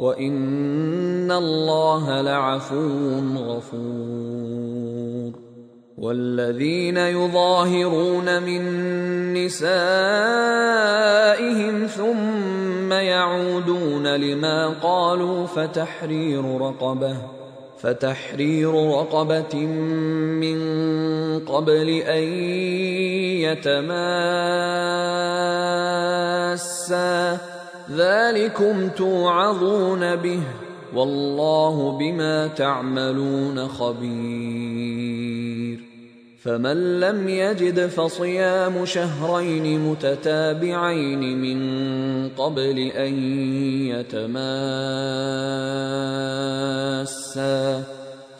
وان الله لعفو غفور. والذين يظاهرون من نسائهم ثم يعودون لما قالوا فتحرير رقبه فتحرير رقبة من قبل أن يتماسا ذلكم توعظون به والله بما تعملون خبير فمن لم يجد فصيام شهرين متتابعين من قبل ان يتماسا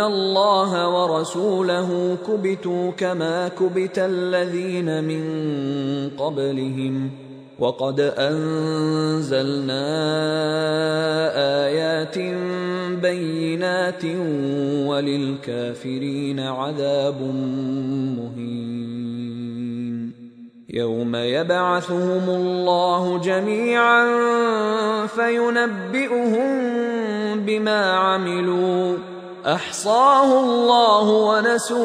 يحادون الله ورسوله كبتوا كما كبت الذين من قبلهم وقد أنزلنا آيات بينات وللكافرين عذاب مهين. يوم يبعثهم الله جميعا فينبئهم بما عملوا احصاه الله ونسوه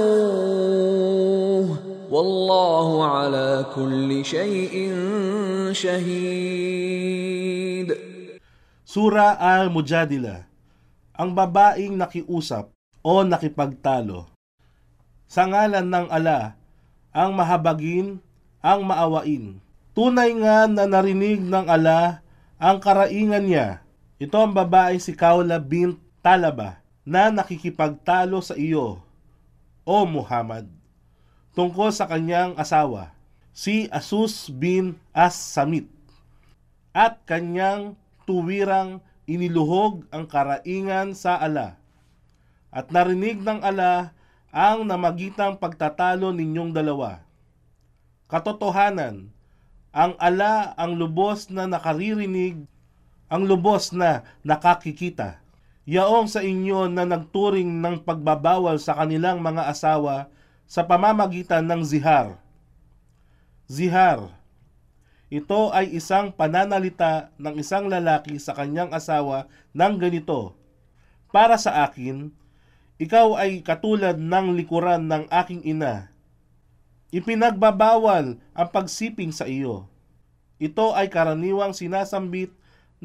والله على كل شيء شهيد Sura Al-Mujadila Ang babaeng nakiusap o nakipagtalo. Sa ngalan ng ala, ang mahabagin, ang maawain. Tunay nga na narinig ng ala ang karaingan niya. Ito ang babae si Kaula bint Talaba na nakikipagtalo sa iyo, O Muhammad, tungkol sa kanyang asawa, si Asus bin As-Samit, at kanyang tuwirang iniluhog ang karaingan sa ala. At narinig ng ala ang namagitang pagtatalo ninyong dalawa. Katotohanan, ang ala ang lubos na nakaririnig, ang lubos na nakakikita. Yaong sa inyo na nagturing ng pagbabawal sa kanilang mga asawa sa pamamagitan ng zihar. Zihar, ito ay isang pananalita ng isang lalaki sa kanyang asawa ng ganito. Para sa akin, ikaw ay katulad ng likuran ng aking ina. Ipinagbabawal ang pagsiping sa iyo. Ito ay karaniwang sinasambit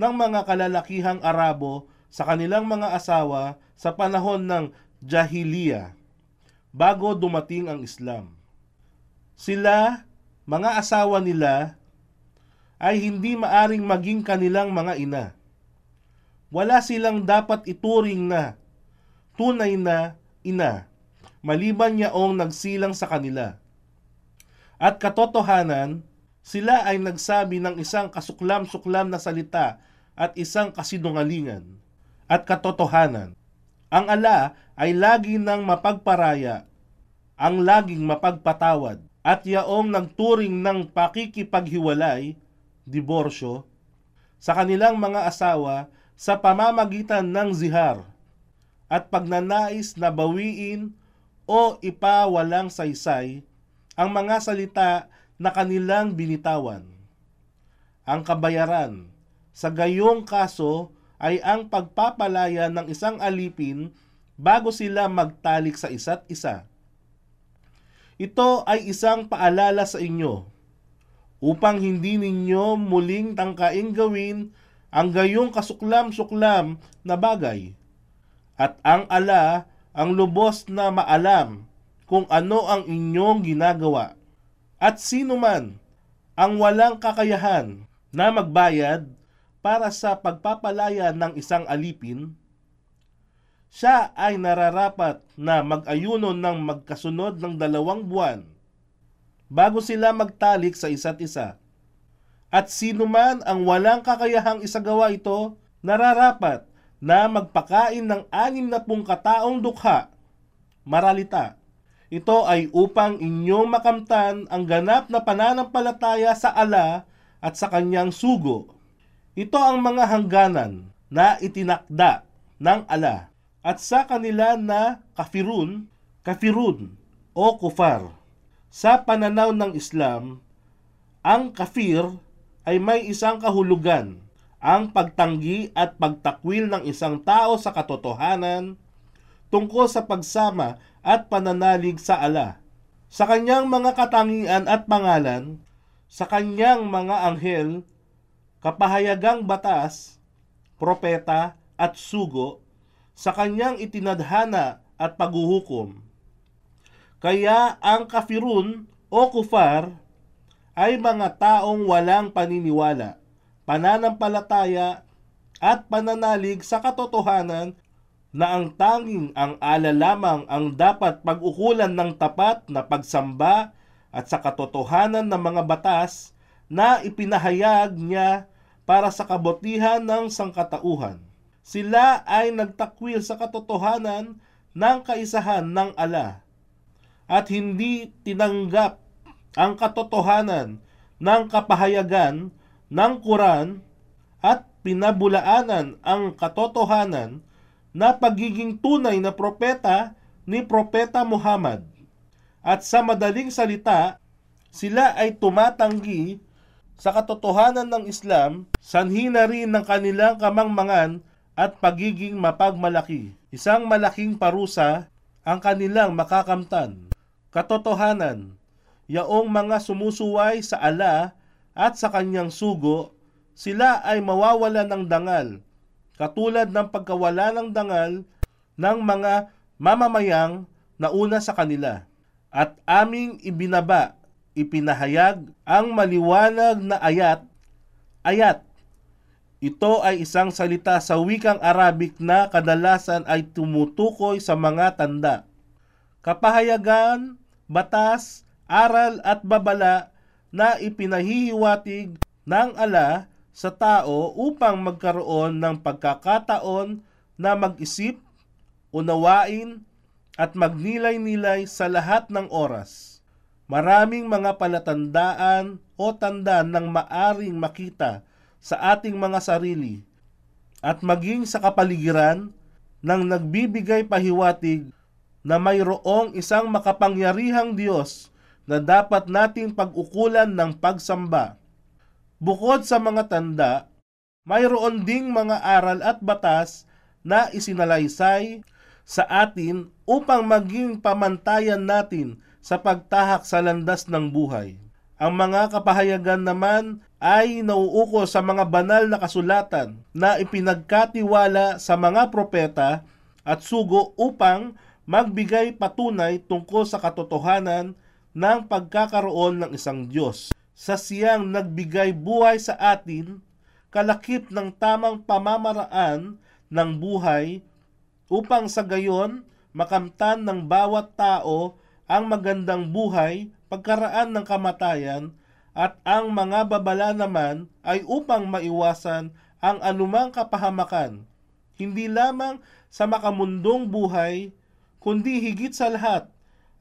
ng mga kalalakihang Arabo sa kanilang mga asawa sa panahon ng Jahiliya bago dumating ang Islam. Sila, mga asawa nila, ay hindi maaring maging kanilang mga ina. Wala silang dapat ituring na tunay na ina, maliban yaong nagsilang sa kanila. At katotohanan, sila ay nagsabi ng isang kasuklam-suklam na salita at isang kasinungalingan. At katotohanan, ang ala ay lagi ng mapagparaya, ang laging mapagpatawad, at yaong nagturing ng pakikipaghiwalay, diborsyo, sa kanilang mga asawa sa pamamagitan ng zihar at pagnanais na bawiin o ipawalang saysay ang mga salita na kanilang binitawan. ang kabayaran. Sa gayong kaso ay ang pagpapalaya ng isang alipin bago sila magtalik sa isa't isa. Ito ay isang paalala sa inyo upang hindi ninyo muling tangkaing gawin ang gayong kasuklam-suklam na bagay. At ang ala ang lubos na maalam kung ano ang inyong ginagawa. At sino man ang walang kakayahan na magbayad para sa pagpapalaya ng isang alipin, siya ay nararapat na mag-ayuno ng magkasunod ng dalawang buwan bago sila magtalik sa isa't isa. At sino man ang walang kakayahang isagawa ito, nararapat na magpakain ng anim na pung kataong dukha, maralita. Ito ay upang inyong makamtan ang ganap na pananampalataya sa ala at sa kanyang sugo. Ito ang mga hangganan na itinakda ng ala at sa kanila na kafirun, kafirun o kufar. Sa pananaw ng Islam, ang kafir ay may isang kahulugan, ang pagtanggi at pagtakwil ng isang tao sa katotohanan tungkol sa pagsama at pananalig sa ala. Sa kanyang mga katangian at pangalan, sa kanyang mga anghel, kapahayagang batas, propeta at sugo, sa kanyang itinadhana at paghuhukom. Kaya ang kafirun o kufar ay mga taong walang paniniwala, pananampalataya at pananalig sa katotohanan na ang tanging ang ala lamang ang dapat pag-ukulan ng tapat na pagsamba at sa katotohanan ng mga batas na ipinahayag niya para sa kabutihan ng sangkatauhan. Sila ay nagtakwil sa katotohanan ng kaisahan ng ala at hindi tinanggap ang katotohanan ng kapahayagan ng Quran at pinabulaanan ang katotohanan na pagiging tunay na propeta ni Propeta Muhammad. At sa madaling salita, sila ay tumatanggi sa katotohanan ng Islam, sanhi na rin ng kanilang kamangmangan at pagiging mapagmalaki. Isang malaking parusa ang kanilang makakamtan. Katotohanan, yaong mga sumusuway sa ala at sa kanyang sugo, sila ay mawawala ng dangal, katulad ng pagkawala ng dangal ng mga mamamayang nauna sa kanila. At aming ibinaba, ipinahayag ang maliwanag na ayat, ayat. Ito ay isang salita sa wikang Arabic na kadalasan ay tumutukoy sa mga tanda. Kapahayagan, batas, aral at babala na ipinahihiwatig ng ala sa tao upang magkaroon ng pagkakataon na mag-isip, unawain, at magnilay-nilay sa lahat ng oras. Maraming mga palatandaan o tanda ng maaring makita sa ating mga sarili at maging sa kapaligiran ng nagbibigay pahiwatig na mayroong isang makapangyarihang Diyos na dapat nating pag-ukulan ng pagsamba. Bukod sa mga tanda, mayroon ding mga aral at batas na isinalaysay sa atin upang maging pamantayan natin sa pagtahak sa landas ng buhay. Ang mga kapahayagan naman ay nauuko sa mga banal na kasulatan na ipinagkatiwala sa mga propeta at sugo upang magbigay patunay tungkol sa katotohanan ng pagkakaroon ng isang Diyos. Sa siyang nagbigay buhay sa atin, kalakip ng tamang pamamaraan ng buhay upang sa gayon makamtan ng bawat tao ang magandang buhay pagkaraan ng kamatayan at ang mga babala naman ay upang maiwasan ang anumang kapahamakan, hindi lamang sa makamundong buhay, kundi higit sa lahat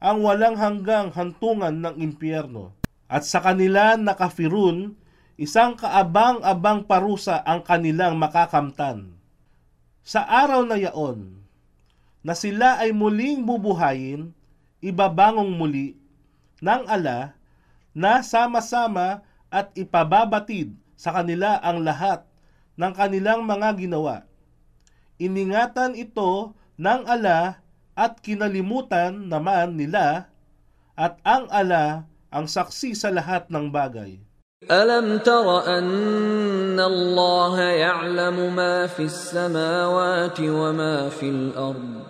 ang walang hanggang hantungan ng impyerno. At sa kanila nakafirun, isang kaabang-abang parusa ang kanilang makakamtan. Sa araw na yaon, na sila ay muling bubuhayin, ibabangong muli ng ala na sama-sama at ipababatid sa kanila ang lahat ng kanilang mga ginawa. Iningatan ito ng ala at kinalimutan naman nila at ang ala ang saksi sa lahat ng bagay. Alam tara anna Allah ya'lamu ma fi as-samawati wa ma fil ard.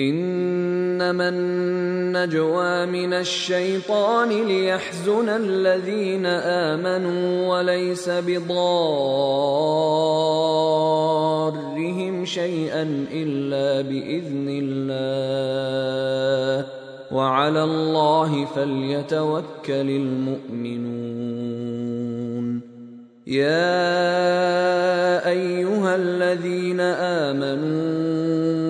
إنما النجوى من الشيطان ليحزن الذين آمنوا وليس بضارهم شيئا إلا بإذن الله. وعلى الله فليتوكل المؤمنون. يا أيها الذين آمنوا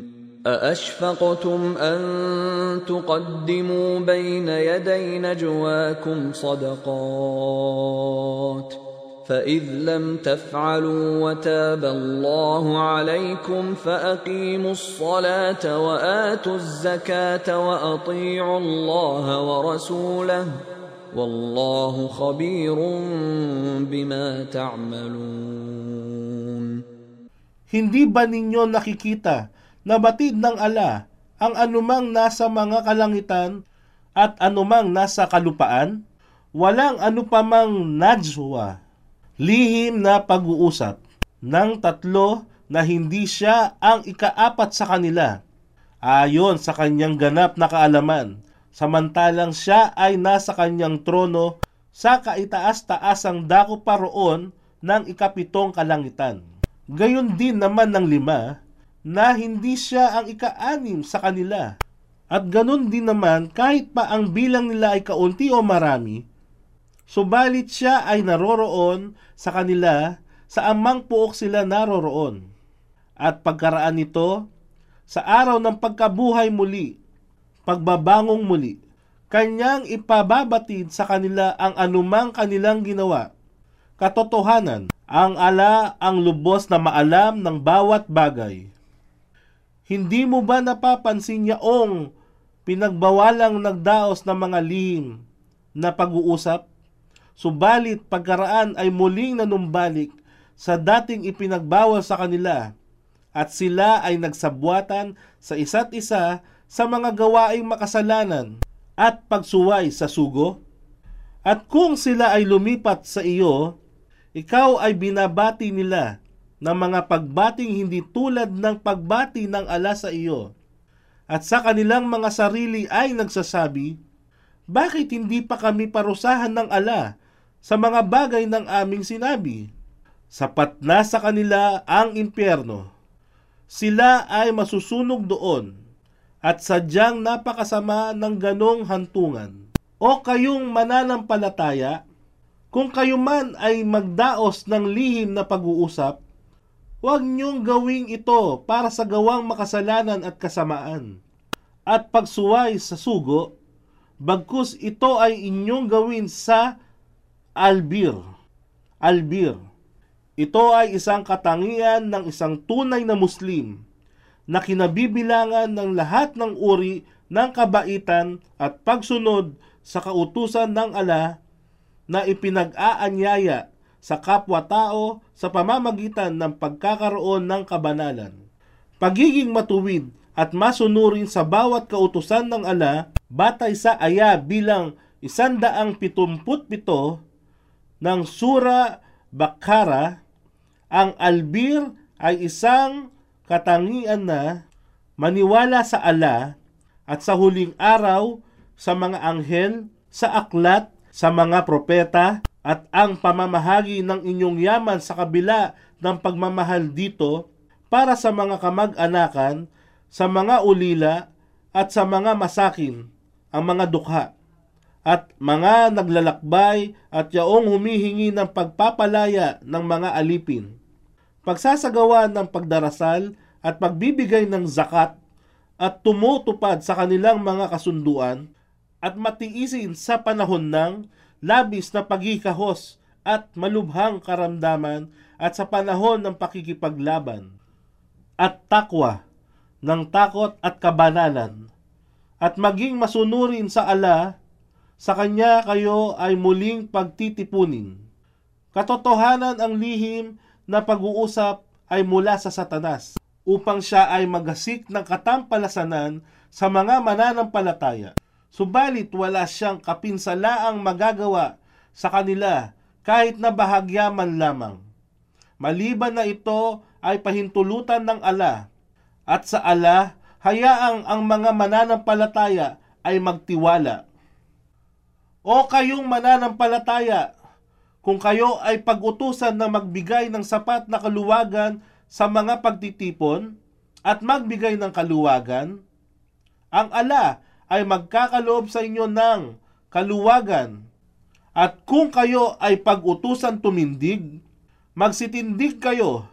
ااشفقتم ان تقدموا بين يدي نجواكم صدقات فاذ لم تفعلوا وتاب الله عليكم فاقيموا الصلاه واتوا الزكاه واطيعوا الله ورسوله والله خبير بما تعملون. Hindi ba ninyo nakikita na batid ng ala ang anumang nasa mga kalangitan at anumang nasa kalupaan? Walang anupamang najwa, lihim na pag-uusap ng tatlo na hindi siya ang ikaapat sa kanila ayon sa kanyang ganap na kaalaman samantalang siya ay nasa kanyang trono sa kaitaas-taasang dako pa roon ng ikapitong kalangitan. Gayon din naman ng lima na hindi siya ang ika-anim sa kanila. At ganun din naman kahit pa ang bilang nila ay kaunti o marami, subalit siya ay naroroon sa kanila sa amang puok sila naroroon. At pagkaraan nito, sa araw ng pagkabuhay muli, pagbabangong muli, kanyang ipababatid sa kanila ang anumang kanilang ginawa. Katotohanan, ang ala ang lubos na maalam ng bawat bagay. Hindi mo ba napapansin yaong pinagbawalang nagdaos ng mga lihim na pag-uusap? Subalit pagkaraan ay muling nanumbalik sa dating ipinagbawal sa kanila at sila ay nagsabwatan sa isa't isa sa mga gawaing makasalanan at pagsuway sa sugo? At kung sila ay lumipat sa iyo, ikaw ay binabati nila ng mga pagbating hindi tulad ng pagbati ng ala sa iyo. At sa kanilang mga sarili ay nagsasabi, Bakit hindi pa kami parusahan ng ala sa mga bagay ng aming sinabi? Sapat na sa kanila ang impyerno. Sila ay masusunog doon at sadyang napakasama ng ganong hantungan. O kayong mananampalataya, kung kayo man ay magdaos ng lihim na pag-uusap, huwag niyong gawing ito para sa gawang makasalanan at kasamaan. At pagsuway sa sugo, bagkus ito ay inyong gawin sa albir. Albir. Ito ay isang katangian ng isang tunay na Muslim na kinabibilangan ng lahat ng uri ng kabaitan at pagsunod sa kautusan ng ala na ipinag-aanyaya sa kapwa-tao sa pamamagitan ng pagkakaroon ng kabanalan. Pagiging matuwid at masunurin sa bawat kautusan ng ala batay sa aya bilang isandaang pitumput-pito ng Sura Bakara, ang albir ay isang katangian na maniwala sa ala at sa huling araw sa mga anghel, sa aklat, sa mga propeta, at ang pamamahagi ng inyong yaman sa kabila ng pagmamahal dito para sa mga kamag-anakan, sa mga ulila, at sa mga masakin, ang mga dukha, at mga naglalakbay at yaong humihingi ng pagpapalaya ng mga alipin. Pagsasagawa ng pagdarasal at pagbibigay ng zakat at tumutupad sa kanilang mga kasunduan at matiisin sa panahon ng labis na pagkikahos at malubhang karamdaman at sa panahon ng pakikipaglaban at takwa ng takot at kabanalan at maging masunurin sa ala sa kanya kayo ay muling pagtitipunin. Katotohanan ang lihim na pag-uusap ay mula sa satanas upang siya ay magasik ng katampalasanan sa mga mananampalataya Subalit wala siyang kapinsalaang magagawa sa kanila kahit na bahagya man lamang. Maliban na ito ay pahintulutan ng ala at sa ala hayaang ang mga mananampalataya ay magtiwala. O kayong mananampalataya, kung kayo ay pagutusan na magbigay ng sapat na kaluwagan sa mga pagtitipon at magbigay ng kaluwagan, ang ala ay magkakaloob sa inyo ng kaluwagan. At kung kayo ay pag-utusan tumindig, magsitindig kayo.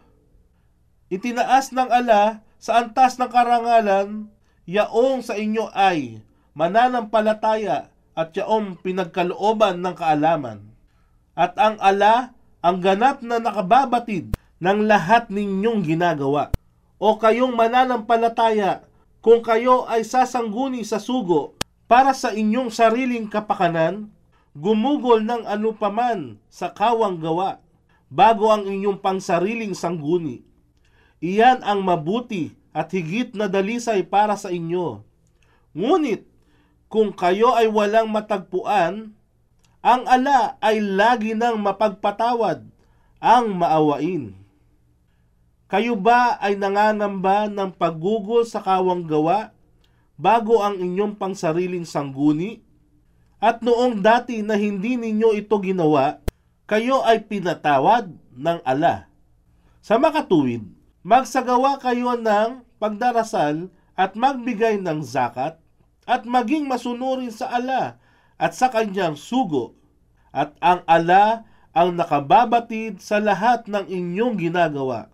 Itinaas ng ala sa antas ng karangalan, yaong sa inyo ay mananampalataya at yaong pinagkalooban ng kaalaman. At ang ala ang ganap na nakababatid ng lahat ninyong ginagawa. O kayong mananampalataya kung kayo ay sasangguni sa sugo para sa inyong sariling kapakanan, gumugol ng anupaman sa kawang gawa bago ang inyong pangsariling sangguni. Iyan ang mabuti at higit na dalisay para sa inyo. Ngunit, kung kayo ay walang matagpuan, ang ala ay lagi nang mapagpatawad ang maawain. Kayo ba ay nanganamba ng paggugol sa kawang gawa bago ang inyong pangsariling sangguni? At noong dati na hindi ninyo ito ginawa, kayo ay pinatawad ng ala. Sa makatuwid, magsagawa kayo ng pagdarasal at magbigay ng zakat at maging masunurin sa ala at sa kanyang sugo at ang ala ang nakababatid sa lahat ng inyong ginagawa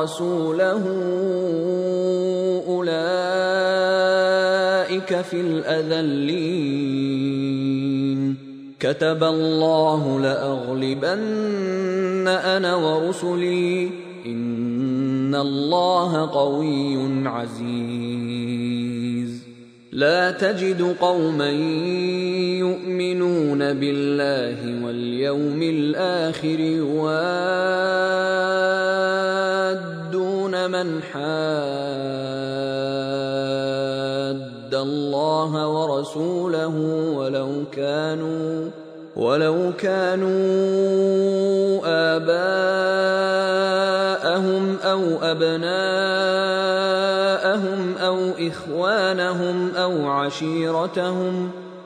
ورسوله أولئك في الأذلين. كتب الله لأغلبن أنا ورسلي. إن الله قوي عزيز. لا تجد قوما يؤمنون بالله واليوم الآخر يوادون من حاد الله ورسوله ولو كانوا ولو كانوا آباءهم أو أبناءهم أو إخوانهم أو عشيرتهم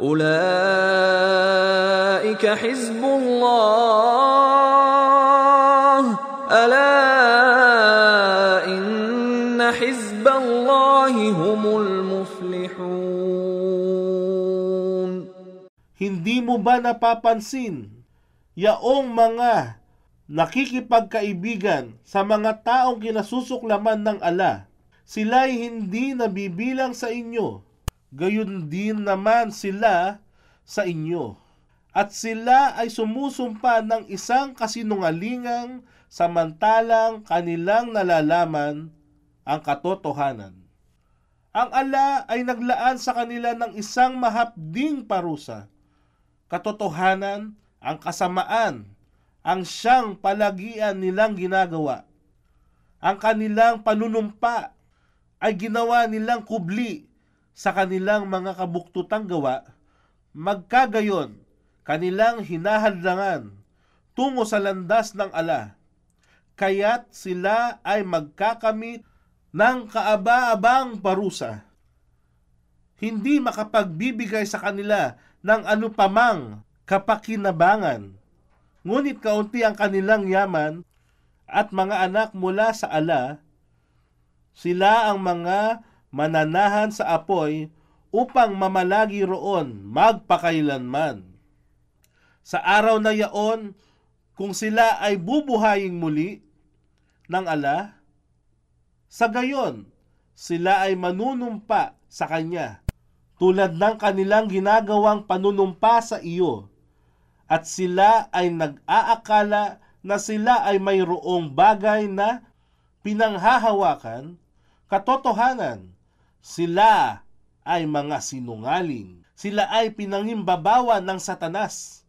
اولئك حزب الله الا ان حزب الله هم المفلحون Hindi mo ba napapansin yaong mga nakikipagkaibigan sa mga taong kinasusuklaman ng ala, sila'y hindi nabibilang sa inyo, gayon din naman sila sa inyo. At sila ay sumusumpa ng isang kasinungalingang samantalang kanilang nalalaman ang katotohanan. Ang ala ay naglaan sa kanila ng isang mahapding parusa. Katotohanan, ang kasamaan, ang siyang palagian nilang ginagawa. Ang kanilang panunumpa ay ginawa nilang kubli sa kanilang mga kabuktutang gawa, magkagayon kanilang hinahadlangan tungo sa landas ng ala. Kaya't sila ay magkakamit ng kaaba-abang parusa. Hindi makapagbibigay sa kanila ng anupamang kapakinabangan. Ngunit kaunti ang kanilang yaman at mga anak mula sa ala, sila ang mga mananahan sa apoy upang mamalagi roon magpakailanman. Sa araw na yaon, kung sila ay bubuhayin muli ng ala, sa gayon, sila ay manunumpa sa Kanya tulad ng kanilang ginagawang panunumpa sa iyo. At sila ay nag-aakala na sila ay mayroong bagay na pinanghahawakan, katotohanan, sila ay mga sinungaling. Sila ay pinangimbabawan ng satanas.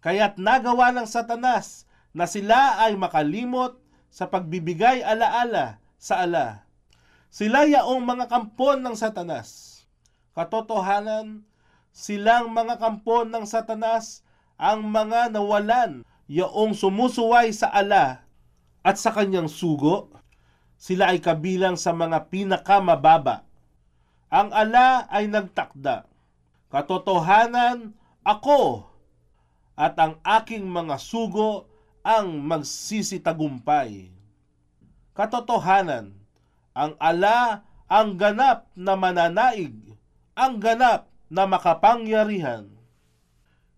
Kaya't nagawa ng satanas na sila ay makalimot sa pagbibigay alaala sa ala. Sila yaong mga kampon ng satanas. Katotohanan, silang mga kampon ng satanas ang mga nawalan yaong sumusuway sa ala at sa kanyang sugo. Sila ay kabilang sa mga pinakamababa. Ang ala ay nagtakda. Katotohanan, ako at ang aking mga sugo ang magsisitagumpay. Katotohanan, ang ala ang ganap na mananaig, ang ganap na makapangyarihan.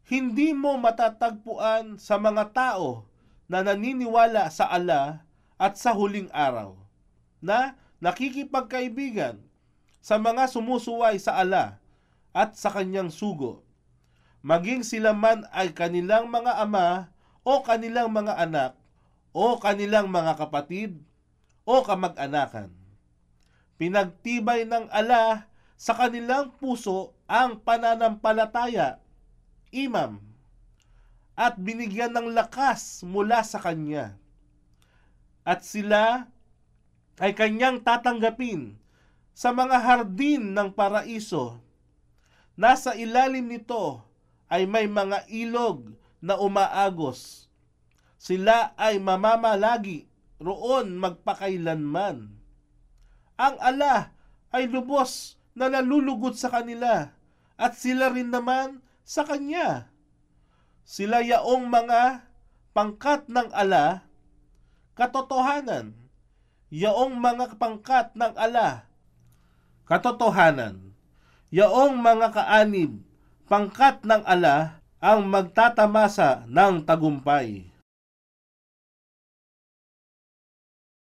Hindi mo matatagpuan sa mga tao na naniniwala sa ala at sa huling araw na nakikipagkaibigan sa mga sumusuway sa ala at sa kanyang sugo. Maging sila man ay kanilang mga ama o kanilang mga anak o kanilang mga kapatid o kamag-anakan. Pinagtibay ng ala sa kanilang puso ang pananampalataya, imam, at binigyan ng lakas mula sa kanya. At sila ay kanyang tatanggapin sa mga hardin ng paraiso. Nasa ilalim nito ay may mga ilog na umaagos. Sila ay mamamalagi roon magpakailanman. Ang ala ay lubos na nalulugod sa kanila at sila rin naman sa kanya. Sila yaong mga pangkat ng ala, katotohanan. Yaong mga pangkat ng ala, katotohanan. Yaong mga kaanib, pangkat ng ala, ang magtatamasa ng tagumpay.